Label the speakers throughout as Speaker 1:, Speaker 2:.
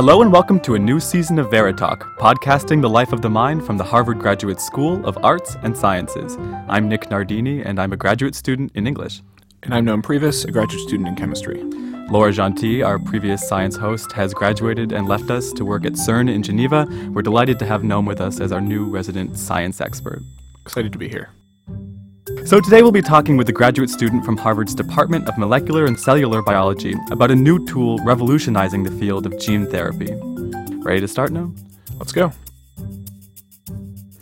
Speaker 1: Hello and welcome to a new season of Veritalk, podcasting the life of the mind from the Harvard Graduate School of Arts and Sciences. I'm Nick Nardini, and I'm a graduate student in English.
Speaker 2: And I'm Noam Previs, a graduate student in chemistry.
Speaker 1: Laura Gentil, our previous science host, has graduated and left us to work at CERN in Geneva. We're delighted to have Noam with us as our new resident science expert.
Speaker 2: Excited to be here.
Speaker 1: So, today we'll be talking with a graduate student from Harvard's Department of Molecular and Cellular Biology about a new tool revolutionizing the field of gene therapy. Ready to start now?
Speaker 2: Let's go.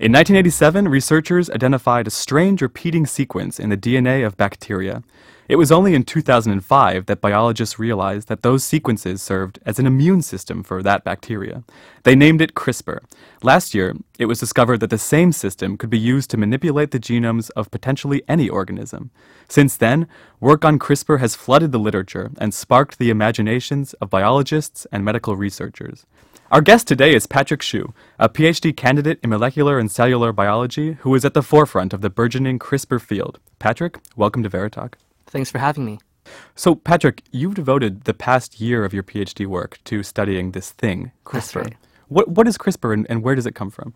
Speaker 1: In 1987, researchers identified a strange repeating sequence in the DNA of bacteria. It was only in 2005 that biologists realized that those sequences served as an immune system for that bacteria. They named it CRISPR. Last year, it was discovered that the same system could be used to manipulate the genomes of potentially any organism. Since then, work on CRISPR has flooded the literature and sparked the imaginations of biologists and medical researchers. Our guest today is Patrick Hsu, a PhD candidate in molecular and cellular biology who is at the forefront of the burgeoning CRISPR field. Patrick, welcome to Veritalk.
Speaker 3: Thanks for having me.
Speaker 1: So, Patrick, you've devoted the past year of your PhD work to studying this thing, CRISPR.
Speaker 3: right.
Speaker 1: What, what is CRISPR and, and where does it come from?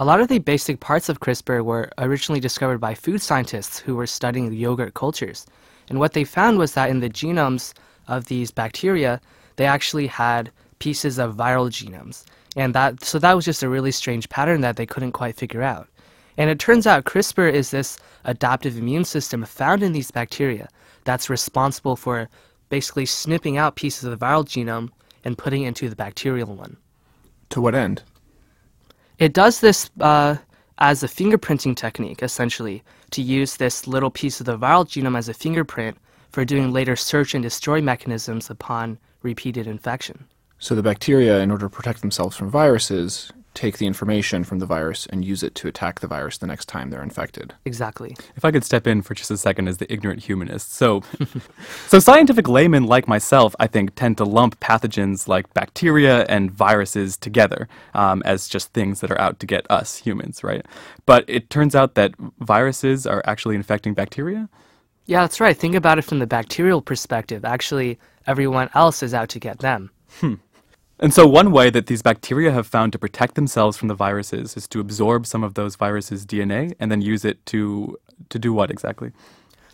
Speaker 3: A lot of the basic parts of CRISPR were originally discovered by food scientists who were studying yogurt cultures. And what they found was that in the genomes of these bacteria, they actually had pieces of viral genomes. And that so that was just a really strange pattern that they couldn't quite figure out. And it turns out CRISPR is this adaptive immune system found in these bacteria that's responsible for basically snipping out pieces of the viral genome and putting it into the bacterial one.
Speaker 2: To what end?
Speaker 3: It does this uh, as a fingerprinting technique, essentially, to use this little piece of the viral genome as a fingerprint for doing later search and destroy mechanisms upon repeated infection.
Speaker 2: So the bacteria, in order to protect themselves from viruses, take the information from the virus and use it to attack the virus the next time they're infected.
Speaker 3: Exactly.
Speaker 1: If I could step in for just a second as the ignorant humanist. So, so scientific laymen like myself, I think, tend to lump pathogens like bacteria and viruses together um, as just things that are out to get us humans, right? But it turns out that viruses are actually infecting bacteria.
Speaker 3: Yeah, that's right. Think about it from the bacterial perspective. Actually, everyone else is out to get them.
Speaker 1: And so, one way that these bacteria have found to protect themselves from the viruses is to absorb some of those viruses' DNA and then use it to to do what exactly?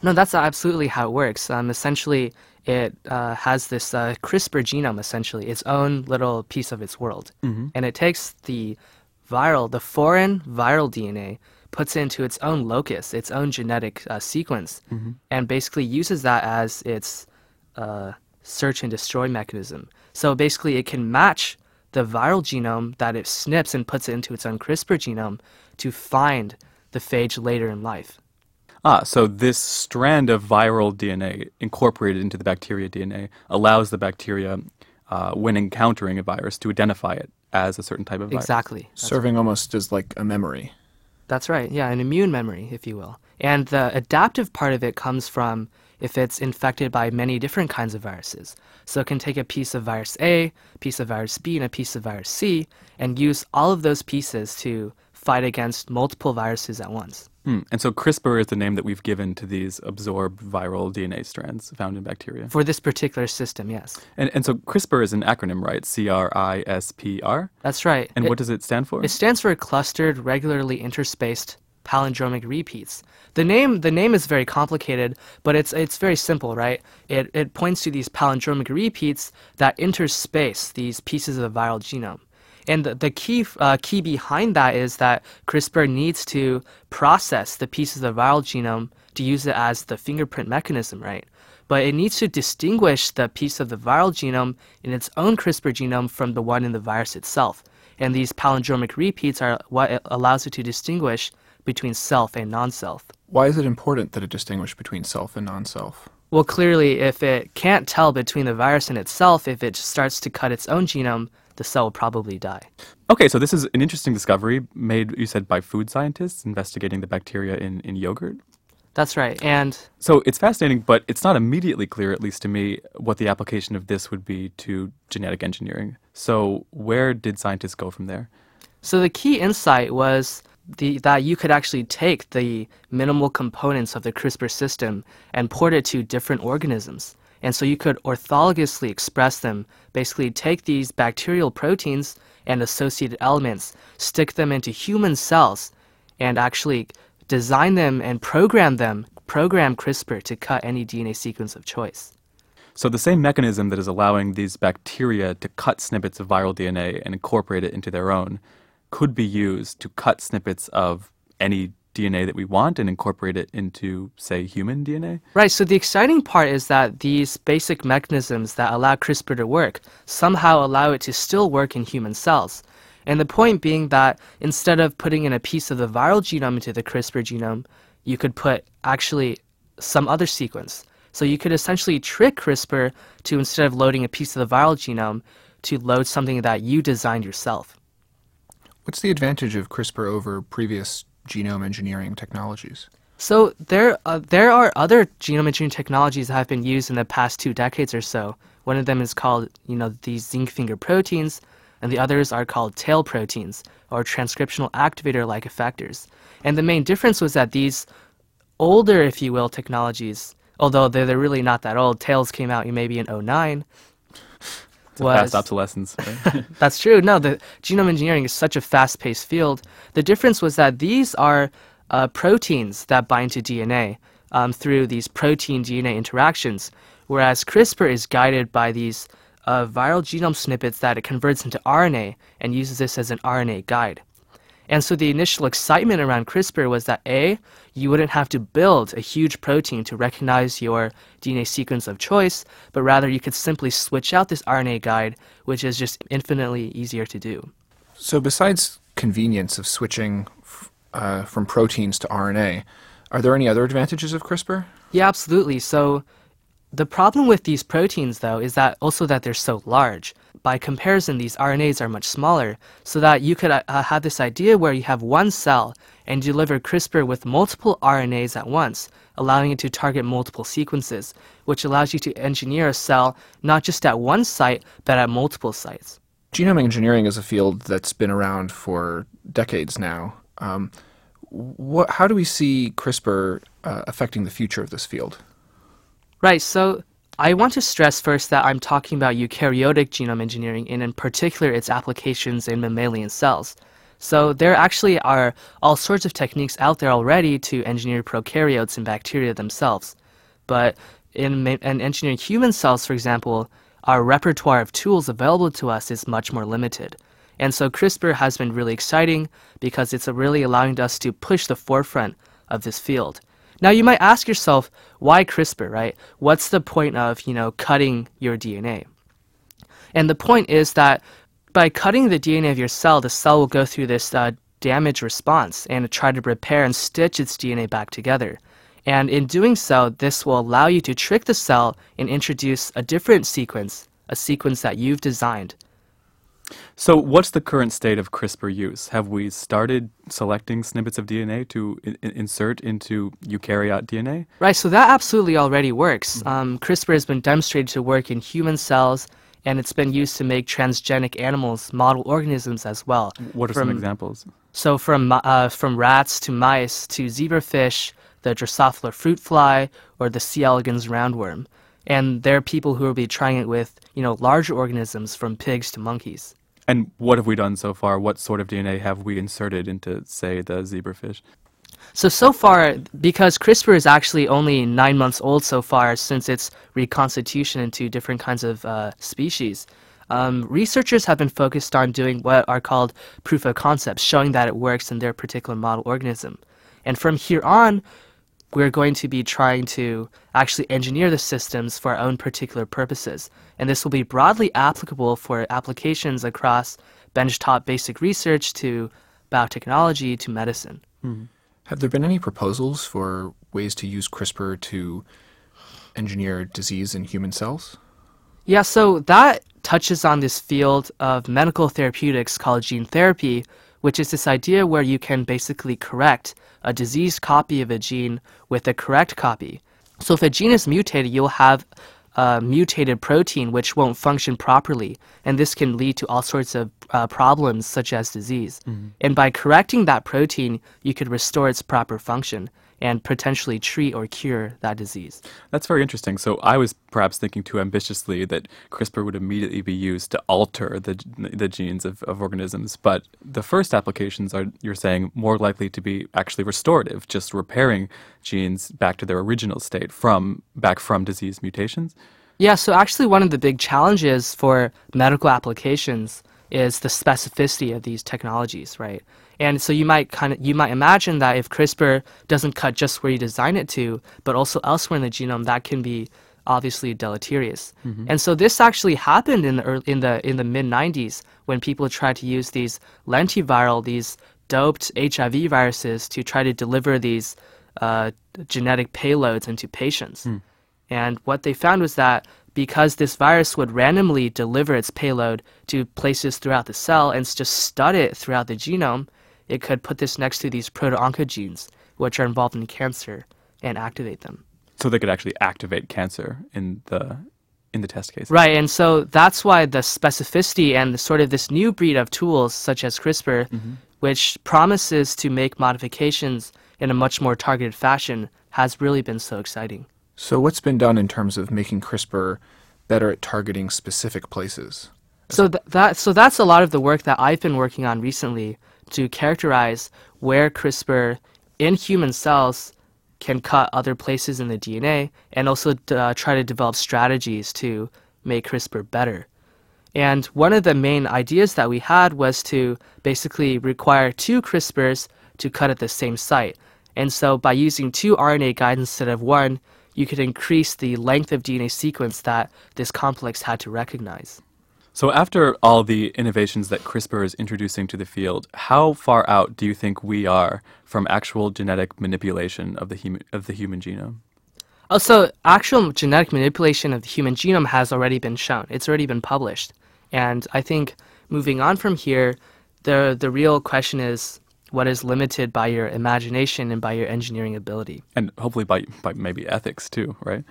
Speaker 3: No, that's absolutely how it works. Um, essentially, it uh, has this uh, CRISPR genome, essentially, its own little piece of its world. And it takes the viral, the foreign viral DNA, puts it into its own locus, its own genetic uh, sequence, and basically uses that as its uh, search and destroy mechanism. So basically, it can match the viral genome that it snips and puts it into its own CRISPR genome to find the phage later in life.
Speaker 1: Ah, so this strand of viral DNA incorporated into the bacteria DNA allows the bacteria, uh, when encountering a virus, to identify it as a certain type of virus.
Speaker 3: Exactly.
Speaker 2: Serving almost as like a memory.
Speaker 3: That's right. Yeah, an immune memory, if you will. And the adaptive part of it comes from if it's infected by many different kinds of viruses. So it can take a piece of virus A, a piece of virus B, and a piece of virus C, and use all of those pieces to fight against multiple viruses at once.
Speaker 1: Hmm. And so CRISPR is the name that we've given to these absorbed viral DNA strands found in bacteria.
Speaker 3: For this particular system, yes.
Speaker 1: And, and so CRISPR is an acronym, right? C R I S P R.
Speaker 3: That's right.
Speaker 1: And
Speaker 3: It-
Speaker 1: what does it stand for?
Speaker 3: It stands for clustered, regularly interspaced palindromic repeats. The name the name is very complicated, but it's it's very simple, right? It it points to these palindromic repeats that interspace these pieces of the viral genome. And the, the key uh, key behind that is that CRISPR needs to process the pieces of the viral genome to use it as the fingerprint mechanism, right? But it needs to distinguish the piece of the viral genome in its own CRISPR genome from the one in the virus itself. And these palindromic repeats are what allows it to distinguish between self and non-self.
Speaker 2: Why is it important that it distinguish between self and non-self?
Speaker 3: Well, clearly, if it can't tell between the virus and itself, if it starts to cut its own genome, the cell will probably die.
Speaker 1: Okay, so this is an interesting discovery made, you said, by food scientists investigating the bacteria in, in yogurt.
Speaker 3: That's right. And
Speaker 1: So it's fascinating, but it's not immediately clear, at least to me, what the application of this would be to genetic engineering. So where did scientists go from there?
Speaker 3: so the key insight was the, that you could actually take the minimal components of the CRISPR system and port it to different organisms. And so you could orthologously express them, basically take these bacterial proteins and associated elements, stick them into human cells, and actually design them and program them, program CRISPR to cut any DNA sequence of choice.
Speaker 1: So the same mechanism that is allowing these bacteria to cut snippets of viral DNA and incorporate it into their own could be used to cut snippets of any DNA that we want and incorporate it into, say, human DNA?
Speaker 3: Right, so the exciting part is that these basic mechanisms that allow CRISPR to work somehow allow it to still work in human cells. And the point being that instead of putting in a piece of the viral genome into the CRISPR genome, you could put actually some other sequence. So you could essentially trick CRISPR to instead of loading a piece of the viral genome, to load something that you designed yourself.
Speaker 2: What's the advantage of CRISPR over previous genome engineering technologies?
Speaker 3: So there, uh, there are other genome engineering technologies that have been used in the past two decades or so. One of them is called, you know, these zinc finger proteins, and the others are called tail proteins or transcriptional activator-like effectors. And the main difference was that these older, if you will, technologies although they're, they're really not that old. Tails came out maybe in 09.
Speaker 1: Was, obsolescence. Right?
Speaker 3: that's true. No, the genome engineering is such a fast-paced field. The difference was that these are uh, proteins that bind to DNA um, through these protein-DNA interactions, whereas CRISPR is guided by these uh, viral genome snippets that it converts into RNA and uses this as an RNA guide. And so the initial excitement around CRISPR was that A, you wouldn't have to build a huge protein to recognize your DNA sequence of choice, but rather you could simply switch out this RNA guide, which is just infinitely easier to do.
Speaker 2: So, besides convenience of switching uh, from proteins to RNA, are there any other advantages of CRISPR?
Speaker 3: Yeah, absolutely. So, the problem with these proteins, though, is that also that they're so large. By comparison, these RNAs are much smaller, so that you could uh, have this idea where you have one cell and deliver CRISPR with multiple RNAs at once, allowing it to target multiple sequences, which allows you to engineer a cell not just at one site, but at multiple sites.
Speaker 2: Genome engineering is a field that's been around for decades now. Um, what, how do we see CRISPR uh, affecting the future of this field?
Speaker 3: Right. So I want to stress first that I'm talking about eukaryotic genome engineering and in particular its applications in mammalian cells. So there actually are all sorts of techniques out there already to engineer prokaryotes and bacteria themselves. But in, in engineering human cells, for example, our repertoire of tools available to us is much more limited. And so CRISPR has been really exciting because it's really allowing us to push the forefront of this field. Now you might ask yourself, why CRISPR, right? What's the point of, you know, cutting your DNA? And the point is that by cutting the DNA of your cell, the cell will go through this uh, damage response and try to repair and stitch its DNA back together. And in doing so, this will allow you to trick the cell and introduce a different sequence, a sequence that you've designed.
Speaker 1: So, what's the current state of CRISPR use? Have we started selecting snippets of DNA to I- insert into eukaryote DNA?
Speaker 3: Right, so that absolutely already works. Mm-hmm. Um, CRISPR has been demonstrated to work in human cells, and it's been used to make transgenic animals, model organisms as well.
Speaker 1: What are from, some examples?
Speaker 3: So, from, uh, from rats to mice to zebrafish, the Drosophila fruit fly, or the C. elegans roundworm. And there are people who will be trying it with, you know, larger organisms from pigs to monkeys.
Speaker 1: And what have we done so far? What sort of DNA have we inserted into, say, the zebrafish?
Speaker 3: So, so far, because CRISPR is actually only nine months old so far since its reconstitution into different kinds of uh, species, um, researchers have been focused on doing what are called proof of concepts, showing that it works in their particular model organism. And from here on, we're going to be trying to actually engineer the systems for our own particular purposes. And this will be broadly applicable for applications across benchtop basic research to biotechnology to medicine.
Speaker 2: Mm-hmm. Have there been any proposals for ways to use CRISPR to engineer disease in human cells?
Speaker 3: Yeah, so that touches on this field of medical therapeutics called gene therapy, which is this idea where you can basically correct a diseased copy of a gene with a correct copy. So if a gene is mutated, you'll have a mutated protein which won't function properly, and this can lead to all sorts of uh, problems such as disease. Mm-hmm. And by correcting that protein, you could restore its proper function. And potentially treat or cure that disease.
Speaker 1: That's very interesting. So I was perhaps thinking too ambitiously that CRISPR would immediately be used to alter the the genes of, of organisms, but the first applications are you're saying more likely to be actually restorative, just repairing genes back to their original state from back from disease mutations.
Speaker 3: Yeah, so actually one of the big challenges for medical applications is the specificity of these technologies, right? And so you might kind of you might imagine that if CRISPR doesn't cut just where you design it to, but also elsewhere in the genome, that can be obviously deleterious. And so this actually happened in the early, in the in the mid 90s when people tried to use these lentiviral, these doped HIV viruses to try to deliver these uh, genetic payloads into patients. And what they found was that because this virus would randomly deliver its payload to places throughout the cell and just stud it throughout the genome, it could put this next to these proto-oncogenes, which are involved in cancer, and activate them.
Speaker 1: So they could actually activate cancer in the in the test case.
Speaker 3: Right, and so that's why the specificity and the sort of this new breed of tools, such as CRISPR, mm-hmm. which promises to make modifications in a much more targeted fashion, has really been so exciting.
Speaker 2: So, what's been done in terms of making CRISPR better at targeting specific places?
Speaker 3: So th- that so that's a lot of the work that I've been working on recently to characterize where CRISPR in human cells can cut other places in the DNA and also uh, try to develop strategies to make CRISPR better. And one of the main ideas that we had was to basically require two CRISPRs to cut at the same site. And so by using two RNA guides instead of one, you could increase the length of DNA sequence that this complex had to recognize.
Speaker 1: So after all the innovations that CRISPR is introducing to the field, how far out do you think we are from actual genetic manipulation of the human of the human genome?
Speaker 3: Oh, also, actual genetic manipulation of the human genome has already been shown. It's already been published. And I think moving on from here, the the real question is what is limited by your imagination and by your engineering ability.
Speaker 1: And hopefully by by maybe ethics too, right?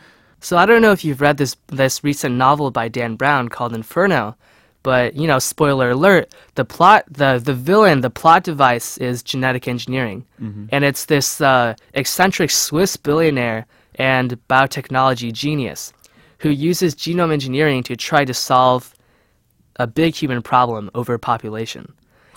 Speaker 3: So I don't know if you've read this this recent novel by Dan Brown called Inferno, but you know, spoiler alert, the plot the the villain, the plot device is genetic engineering. And it's this uh, eccentric Swiss billionaire and biotechnology genius who uses genome engineering to try to solve a big human problem overpopulation.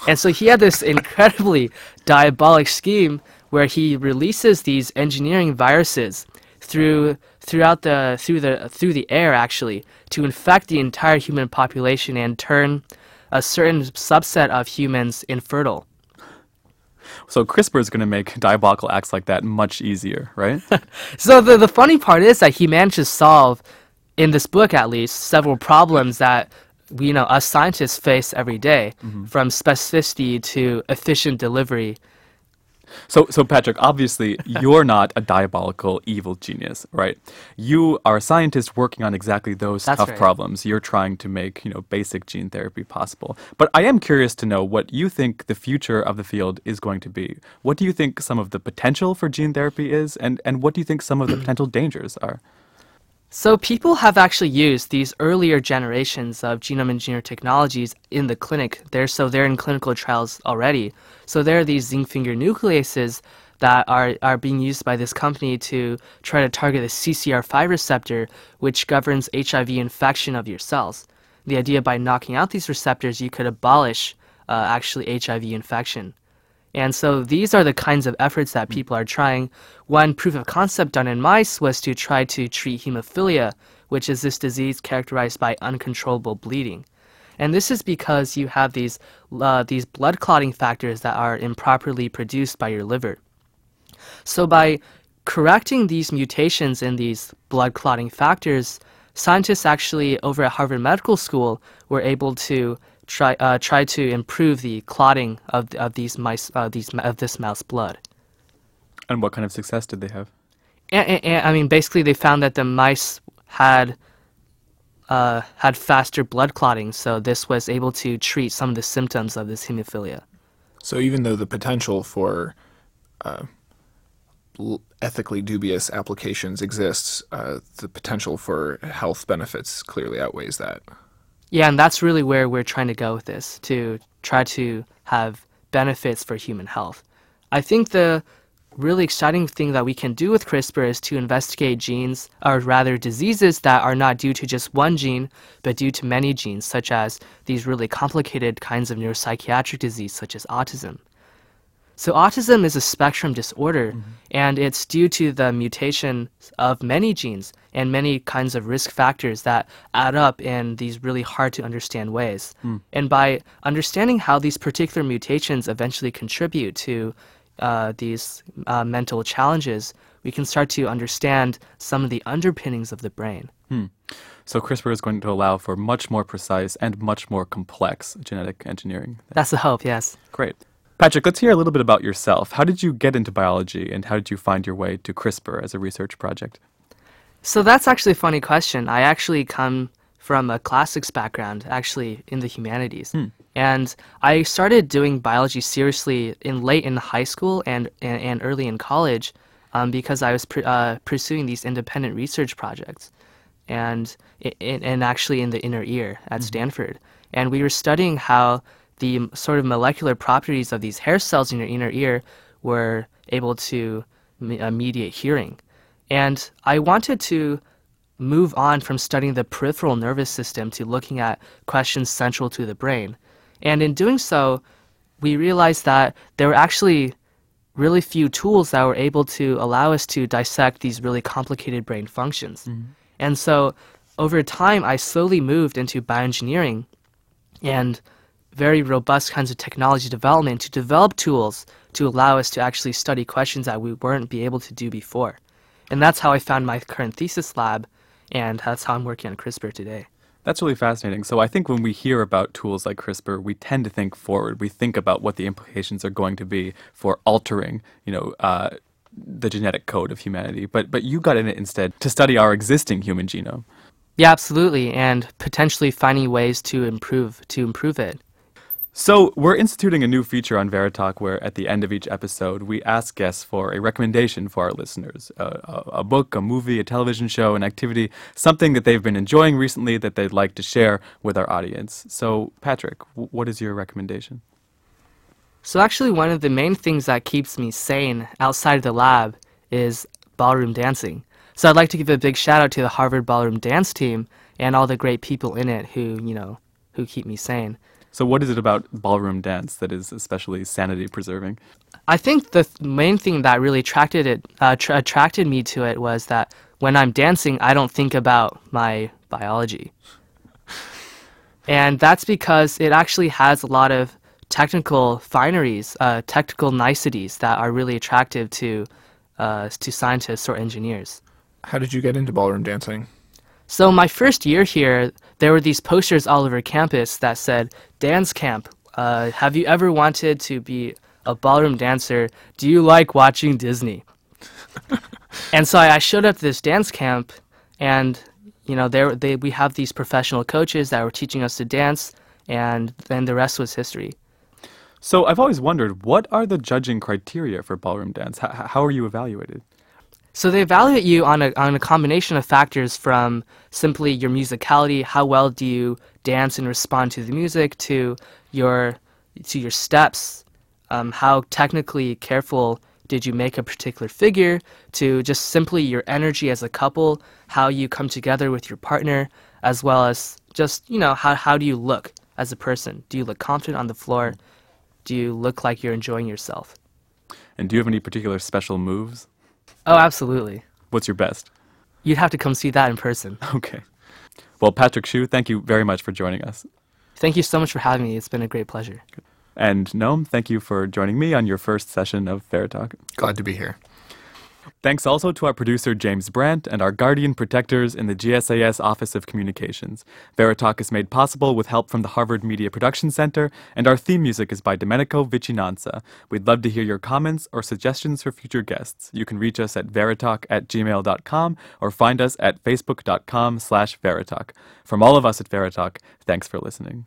Speaker 3: And so he had this incredibly diabolic scheme where he releases these engineering viruses through throughout the through the through the air actually to infect the entire human population and turn a certain subset of humans infertile.
Speaker 1: So CRISPR is going to make diabolical acts like that much easier, right?
Speaker 3: So the the funny part is that he managed to solve in this book at least several problems that you know us scientists face every day, mm-hmm. from specificity to efficient delivery
Speaker 1: So, so Patrick, obviously you're not a diabolical evil genius, right? You are a scientist working on exactly those
Speaker 3: That's
Speaker 1: tough
Speaker 3: right.
Speaker 1: problems. You're trying to make, you know, basic gene therapy possible. But I am curious to know what you think the future of the field is going to be. What do you think some of the potential for gene therapy is, and and what do you think some of the potential dangers are?
Speaker 3: So people have actually used these earlier generations of genome engineered technologies in the clinic. They're so they're in clinical trials already. So there are these zinc finger nucleases that are, are being used by this company to try to target the CCR5 receptor, which governs HIV infection of your cells. The idea by knocking out these receptors, you could abolish uh, actually HIV infection. And so these are the kinds of efforts that people are trying. One proof of concept done in mice was to try to treat hemophilia, which is this disease characterized by uncontrollable bleeding. And this is because you have these, uh, these blood clotting factors that are improperly produced by your liver. So by correcting these mutations in these blood clotting factors, scientists actually over at Harvard Medical School were able to try uh, try to improve the clotting of of these mice uh, these of this mouse blood.
Speaker 1: And what kind of success did they have?
Speaker 3: And, and, and I mean, basically, they found that the mice had uh, had faster blood clotting, so this was able to treat some of the symptoms of this hemophilia.
Speaker 2: So even though the potential for uh, l- ethically dubious applications exists, uh, the potential for health benefits clearly outweighs that.
Speaker 3: Yeah, and that's really where we're trying to go with this to try to have benefits for human health. I think the really exciting thing that we can do with CRISPR is to investigate genes, or rather diseases that are not due to just one gene, but due to many genes, such as these really complicated kinds of neuropsychiatric disease, such as autism. So, autism is a spectrum disorder, and it's due to the mutation of many genes and many kinds of risk factors that add up in these really hard to understand ways. And by understanding how these particular mutations eventually contribute to uh, these uh, mental challenges, we can start to understand some of the underpinnings of the brain.
Speaker 1: So CRISPR is going to allow for much more precise and much more complex genetic engineering.
Speaker 3: That's the hope, yes.
Speaker 1: Great. Patrick, let's hear a little bit about yourself. How did you get into biology and how did you find your way to CRISPR as a research project?
Speaker 3: So that's actually a funny question. I actually come from a classics background, actually in the humanities. And I started doing biology seriously in late in high school and, and, and early in college um, because I was pr- uh, pursuing these independent research projects and, i- and actually in the inner ear at Stanford. And we were studying how the sort of molecular properties of these hair cells in your inner ear were able to uh, mediate hearing. And I wanted to move on from studying the peripheral nervous system to looking at questions central to the brain. And in doing so, we realized that there were actually really few tools that were able to allow us to dissect these really complicated brain functions. And so over time, I slowly moved into bioengineering and very robust kinds of technology development to develop tools to allow us to actually study questions that we weren't be able to do before. And that's how I found my current thesis lab, and that's how I'm working on CRISPR today.
Speaker 1: That's really fascinating. So I think when we hear about tools like CRISPR, we tend to think forward. We think about what the implications are going to be for altering, you know, uh, the genetic code of humanity. But but you got in it instead to study our existing human genome.
Speaker 3: Yeah, absolutely, and potentially finding ways to improve to improve it.
Speaker 1: So, we're instituting a new feature on Veritalk where at the end of each episode, we ask guests for a recommendation for our listeners a, a, a book, a movie, a television show, an activity, something that they've been enjoying recently that they'd like to share with our audience. So, Patrick, w- what is your recommendation?
Speaker 3: So actually, one of the main things that keeps me sane outside of the lab is ballroom dancing. So I'd like to give a big shout out to the Harvard Ballroom Dance team and all the great people in it who, you know, who keep me sane.
Speaker 1: So, what is it about ballroom dance that is especially sanity preserving?
Speaker 3: I think the th- main thing that really attracted it uh, tra- attracted me to it was that when I'm dancing, I don't think about my biology, and that's because it actually has a lot of technical fineries, uh, technical niceties that are really attractive to uh, to scientists or engineers.
Speaker 2: How did you get into ballroom dancing?
Speaker 3: So my first year here, there were these posters all over campus that said "Dance Camp." Uh, have you ever wanted to be a ballroom dancer? Do you like watching Disney? and so I, I showed up to this dance camp, and you know, there they we have these professional coaches that were teaching us to dance, and then the rest was history.
Speaker 1: So, I've always wondered what are the judging criteria for ballroom dance? H- how are you evaluated?
Speaker 3: So they evaluate you on a on a combination of factors from simply your musicality, how well do you dance and respond to the music, to your to your steps, um, how technically careful did you make a particular figure, to just simply your energy as a couple, how you come together with your partner, as well as just you know how how do you look as a person? Do you look confident on the floor? Do you look like you're enjoying yourself?
Speaker 1: And do you have any particular special moves?
Speaker 3: Oh, absolutely.
Speaker 1: What's your best?
Speaker 3: You'd have to come see that in person.
Speaker 1: Okay. Well, Patrick Shu, thank you very much for joining us.
Speaker 3: Thank you so much for having me. It's been a great pleasure.
Speaker 1: And Noam, thank you for joining me on your first session of Fair Talk.
Speaker 2: Glad to be here.
Speaker 1: Thanks also to our producer James Brandt and our guardian protectors in the GSAS Office of Communications. Veritalk is made possible with help from the Harvard Media Production Center, and our theme music is by Domenico Vicinanza. We'd love to hear your comments or suggestions for future guests. You can reach us at veritalk at gmail.com or find us at facebook.com slash veritalk. From all of us at Veritalk, thanks for listening.